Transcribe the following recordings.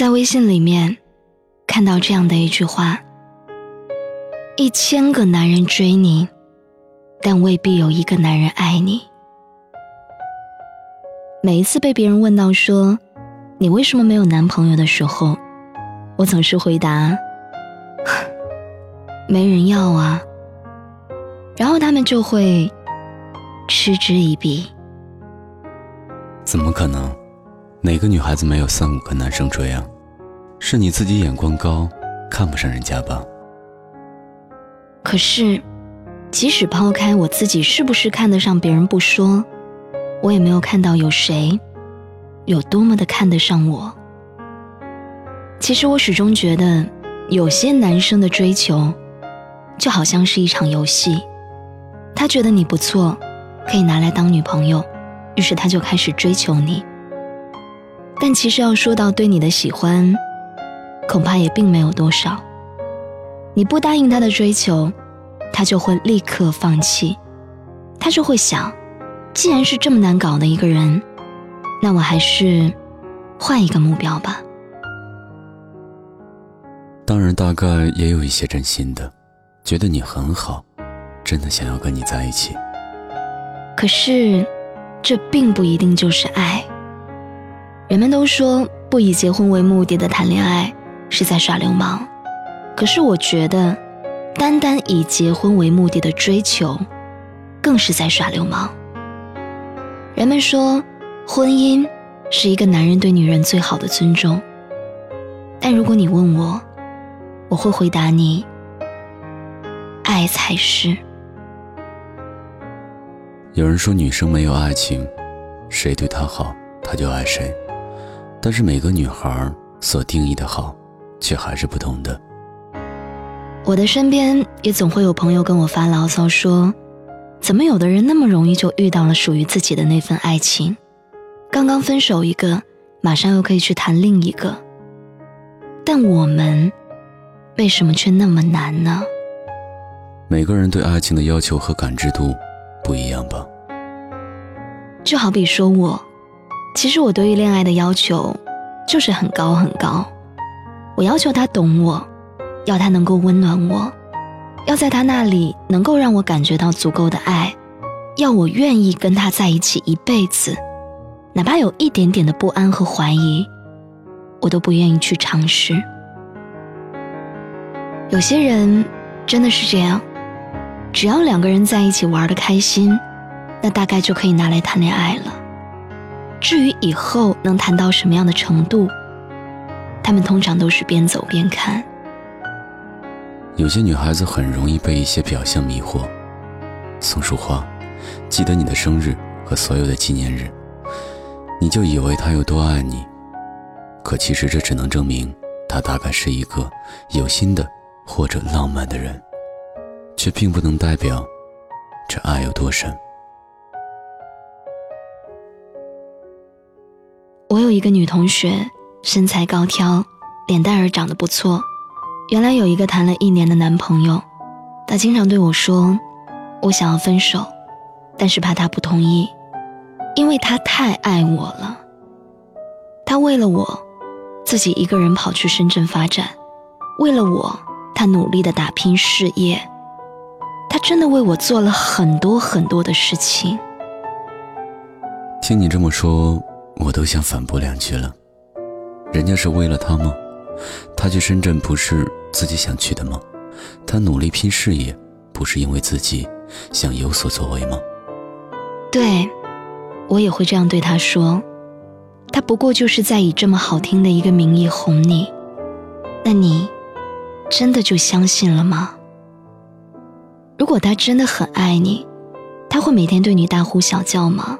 在微信里面看到这样的一句话：一千个男人追你，但未必有一个男人爱你。每一次被别人问到说你为什么没有男朋友的时候，我总是回答：没人要啊。然后他们就会嗤之以鼻。怎么可能？哪个女孩子没有三五个男生追啊？是你自己眼光高，看不上人家吧？可是，即使抛开我自己是不是看得上别人不说，我也没有看到有谁有多么的看得上我。其实我始终觉得，有些男生的追求，就好像是一场游戏，他觉得你不错，可以拿来当女朋友，于是他就开始追求你。但其实要说到对你的喜欢，恐怕也并没有多少。你不答应他的追求，他就会立刻放弃。他就会想，既然是这么难搞的一个人，那我还是换一个目标吧。当然，大概也有一些真心的，觉得你很好，真的想要跟你在一起。可是，这并不一定就是爱。人们都说不以结婚为目的的谈恋爱是在耍流氓，可是我觉得，单单以结婚为目的的追求，更是在耍流氓。人们说，婚姻是一个男人对女人最好的尊重，但如果你问我，我会回答你，爱才是。有人说，女生没有爱情，谁对她好，她就爱谁。但是每个女孩所定义的好，却还是不同的。我的身边也总会有朋友跟我发牢骚说：“怎么有的人那么容易就遇到了属于自己的那份爱情？刚刚分手一个，马上又可以去谈另一个。但我们为什么却那么难呢？”每个人对爱情的要求和感知度不一样吧？就好比说我。其实我对于恋爱的要求，就是很高很高。我要求他懂我，要他能够温暖我，要在他那里能够让我感觉到足够的爱，要我愿意跟他在一起一辈子，哪怕有一点点的不安和怀疑，我都不愿意去尝试。有些人真的是这样，只要两个人在一起玩的开心，那大概就可以拿来谈恋爱了。至于以后能谈到什么样的程度，他们通常都是边走边看。有些女孩子很容易被一些表象迷惑，送束花，记得你的生日和所有的纪念日，你就以为他有多爱你。可其实这只能证明他大概是一个有心的或者浪漫的人，却并不能代表这爱有多深。一个女同学，身材高挑，脸蛋儿长得不错。原来有一个谈了一年的男朋友，她经常对我说：“我想要分手，但是怕他不同意，因为他太爱我了。他为了我，自己一个人跑去深圳发展；为了我，他努力的打拼事业。他真的为我做了很多很多的事情。”听你这么说。我都想反驳两句了，人家是为了他吗？他去深圳不是自己想去的吗？他努力拼事业，不是因为自己想有所作为吗？对，我也会这样对他说。他不过就是在以这么好听的一个名义哄你，那你真的就相信了吗？如果他真的很爱你，他会每天对你大呼小叫吗？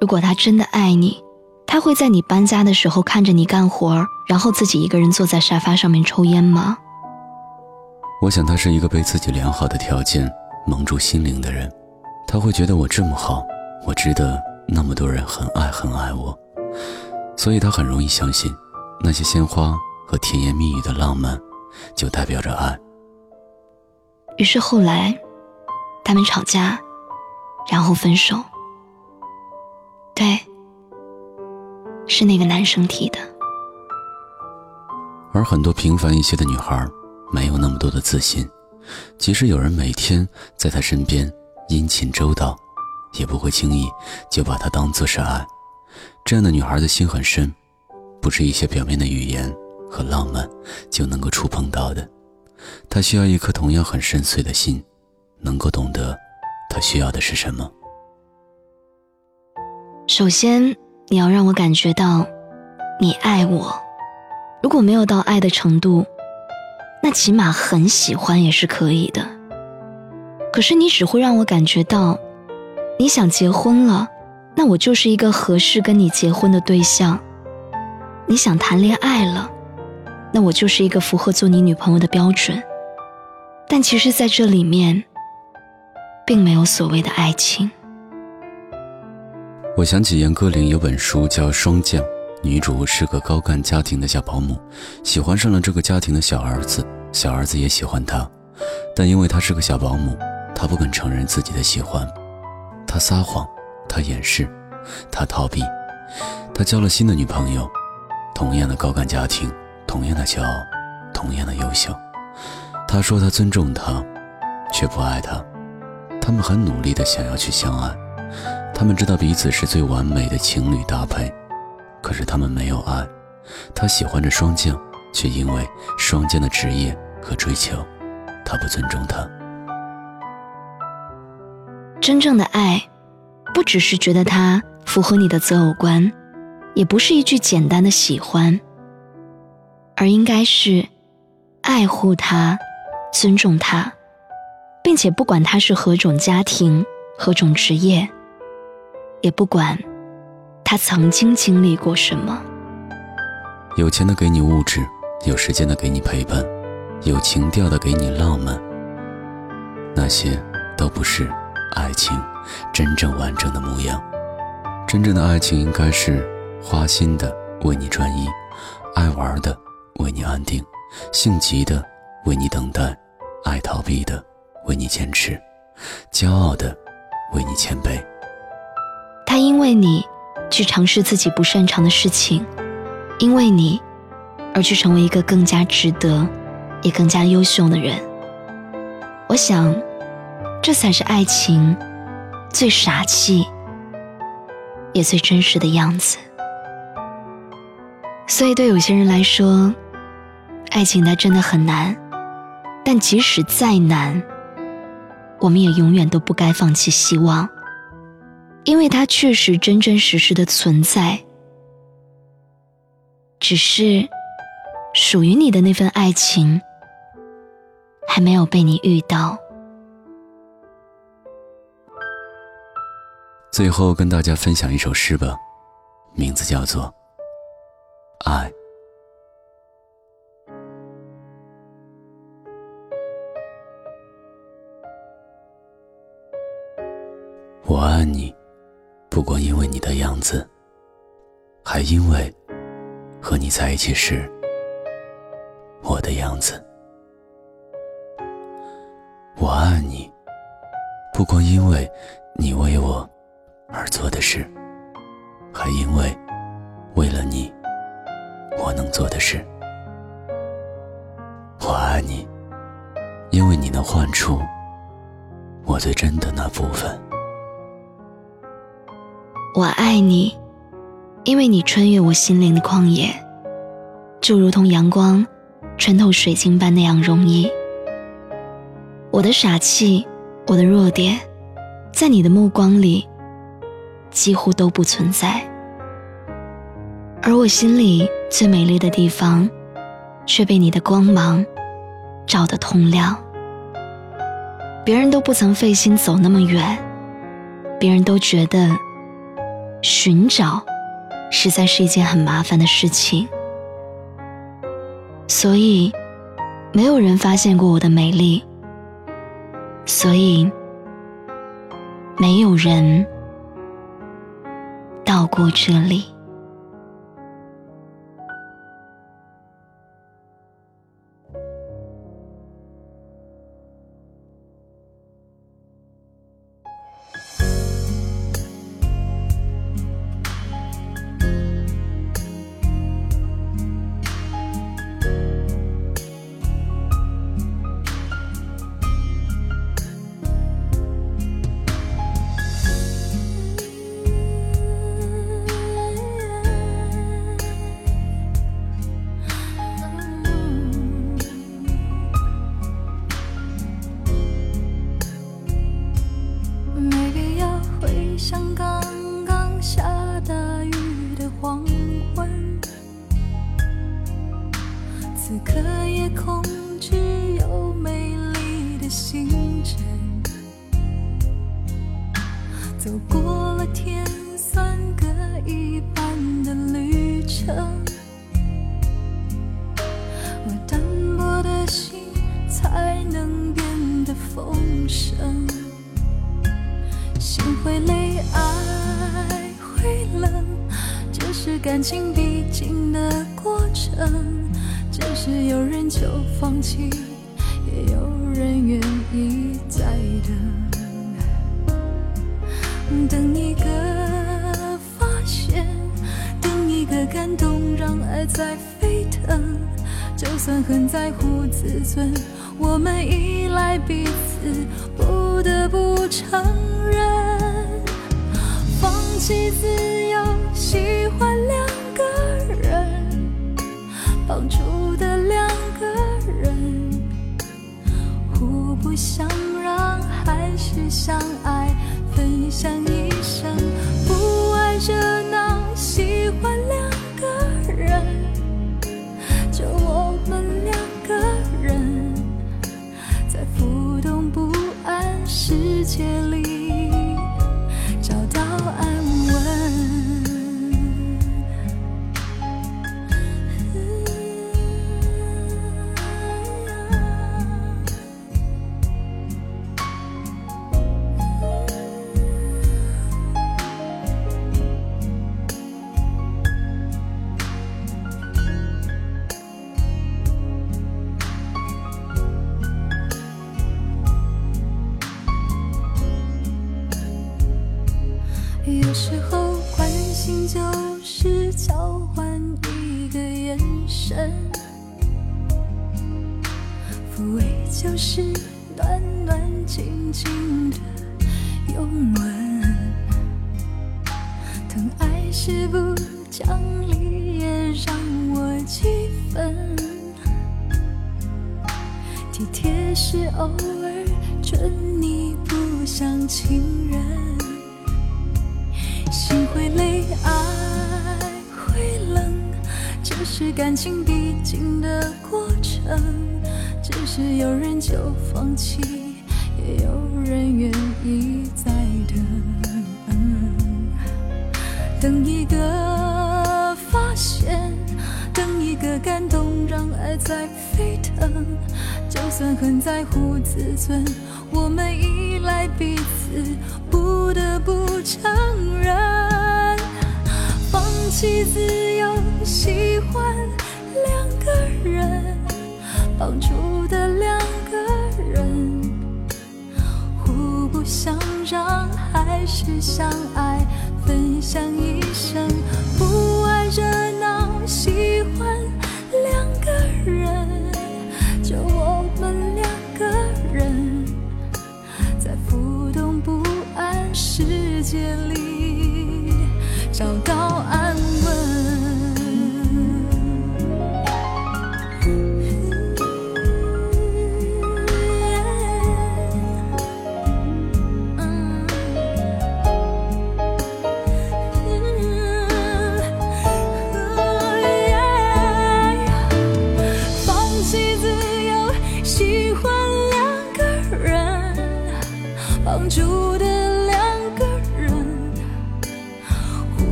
如果他真的爱你，他会在你搬家的时候看着你干活然后自己一个人坐在沙发上面抽烟吗？我想他是一个被自己良好的条件蒙住心灵的人，他会觉得我这么好，我值得那么多人很爱很爱我，所以他很容易相信那些鲜花和甜言蜜语的浪漫就代表着爱。于是后来，他们吵架，然后分手。对。是那个男生提的。而很多平凡一些的女孩，没有那么多的自信，即使有人每天在她身边殷勤周到，也不会轻易就把她当做是爱。这样的女孩的心很深，不是一些表面的语言和浪漫就能够触碰到的。她需要一颗同样很深邃的心，能够懂得她需要的是什么。首先，你要让我感觉到你爱我。如果没有到爱的程度，那起码很喜欢也是可以的。可是你只会让我感觉到，你想结婚了，那我就是一个合适跟你结婚的对象；你想谈恋爱了，那我就是一个符合做你女朋友的标准。但其实，在这里面，并没有所谓的爱情。我想起严歌苓有本书叫《霜降》。女主是个高干家庭的小保姆，喜欢上了这个家庭的小儿子，小儿子也喜欢她，但因为她是个小保姆，她不肯承认自己的喜欢，她撒谎，她掩饰，她逃避，她交了新的女朋友，同样的高干家庭，同样的骄傲，同样的优秀。她说她尊重他，却不爱他。他们很努力的想要去相爱，他们知道彼此是最完美的情侣搭配。可是他们没有爱，他喜欢着霜降，却因为霜降的职业和追求，他不尊重他。真正的爱，不只是觉得他符合你的择偶观，也不是一句简单的喜欢，而应该是爱护他，尊重他，并且不管他是何种家庭、何种职业，也不管。他曾经经历过什么？有钱的给你物质，有时间的给你陪伴，有情调的给你浪漫。那些都不是爱情真正完整的模样。真正的爱情应该是花心的为你专一，爱玩的为你安定，性急的为你等待，爱逃避的为你坚持，骄傲的为你谦卑。他因为你。去尝试自己不擅长的事情，因为你，而去成为一个更加值得，也更加优秀的人。我想，这才是爱情最傻气，也最真实的样子。所以，对有些人来说，爱情它真的很难。但即使再难，我们也永远都不该放弃希望。因为它确实真真实实的存在，只是属于你的那份爱情还没有被你遇到。最后跟大家分享一首诗吧，名字叫做《爱》。我爱你。不光因为你的样子，还因为和你在一起时我的样子。我爱你，不光因为你为我而做的事，还因为为了你我能做的事。我爱你，因为你能唤出我最真的那部分。我爱你，因为你穿越我心灵的旷野，就如同阳光穿透水晶般那样容易。我的傻气，我的弱点，在你的目光里几乎都不存在，而我心里最美丽的地方，却被你的光芒照得通亮。别人都不曾费心走那么远，别人都觉得。寻找，实在是一件很麻烦的事情，所以没有人发现过我的美丽，所以没有人到过这里。放弃，也有人愿意再等，等一个发现，等一个感动，让爱在沸腾。就算很在乎自尊，我们依赖彼此，不得不承认，放弃自由，喜欢两个人。帮助的两想让还是想抚慰就是暖暖静静的拥吻，疼爱是不讲理也让我气愤，体贴是偶尔准你不像情人。心会累，爱，是感情必经的过程。只是有人就放弃，也有人愿意再等。等一个发现，等一个感动，让爱在沸腾。就算很在乎自尊，我们依赖彼此，不得不承认，放弃自由，帮助的两个人，互不相让还是相爱，分享一生，不爱热闹，喜欢两个人。就我们两个人，在浮动不安世界里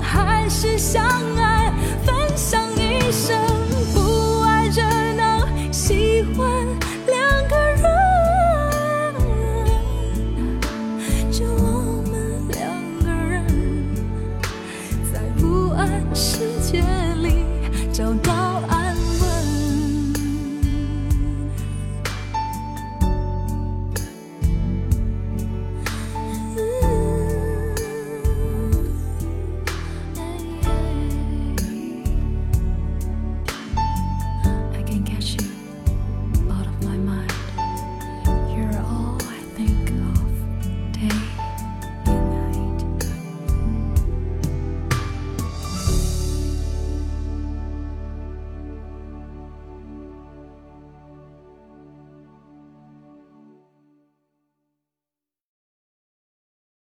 还是相爱分享一生不爱热闹喜欢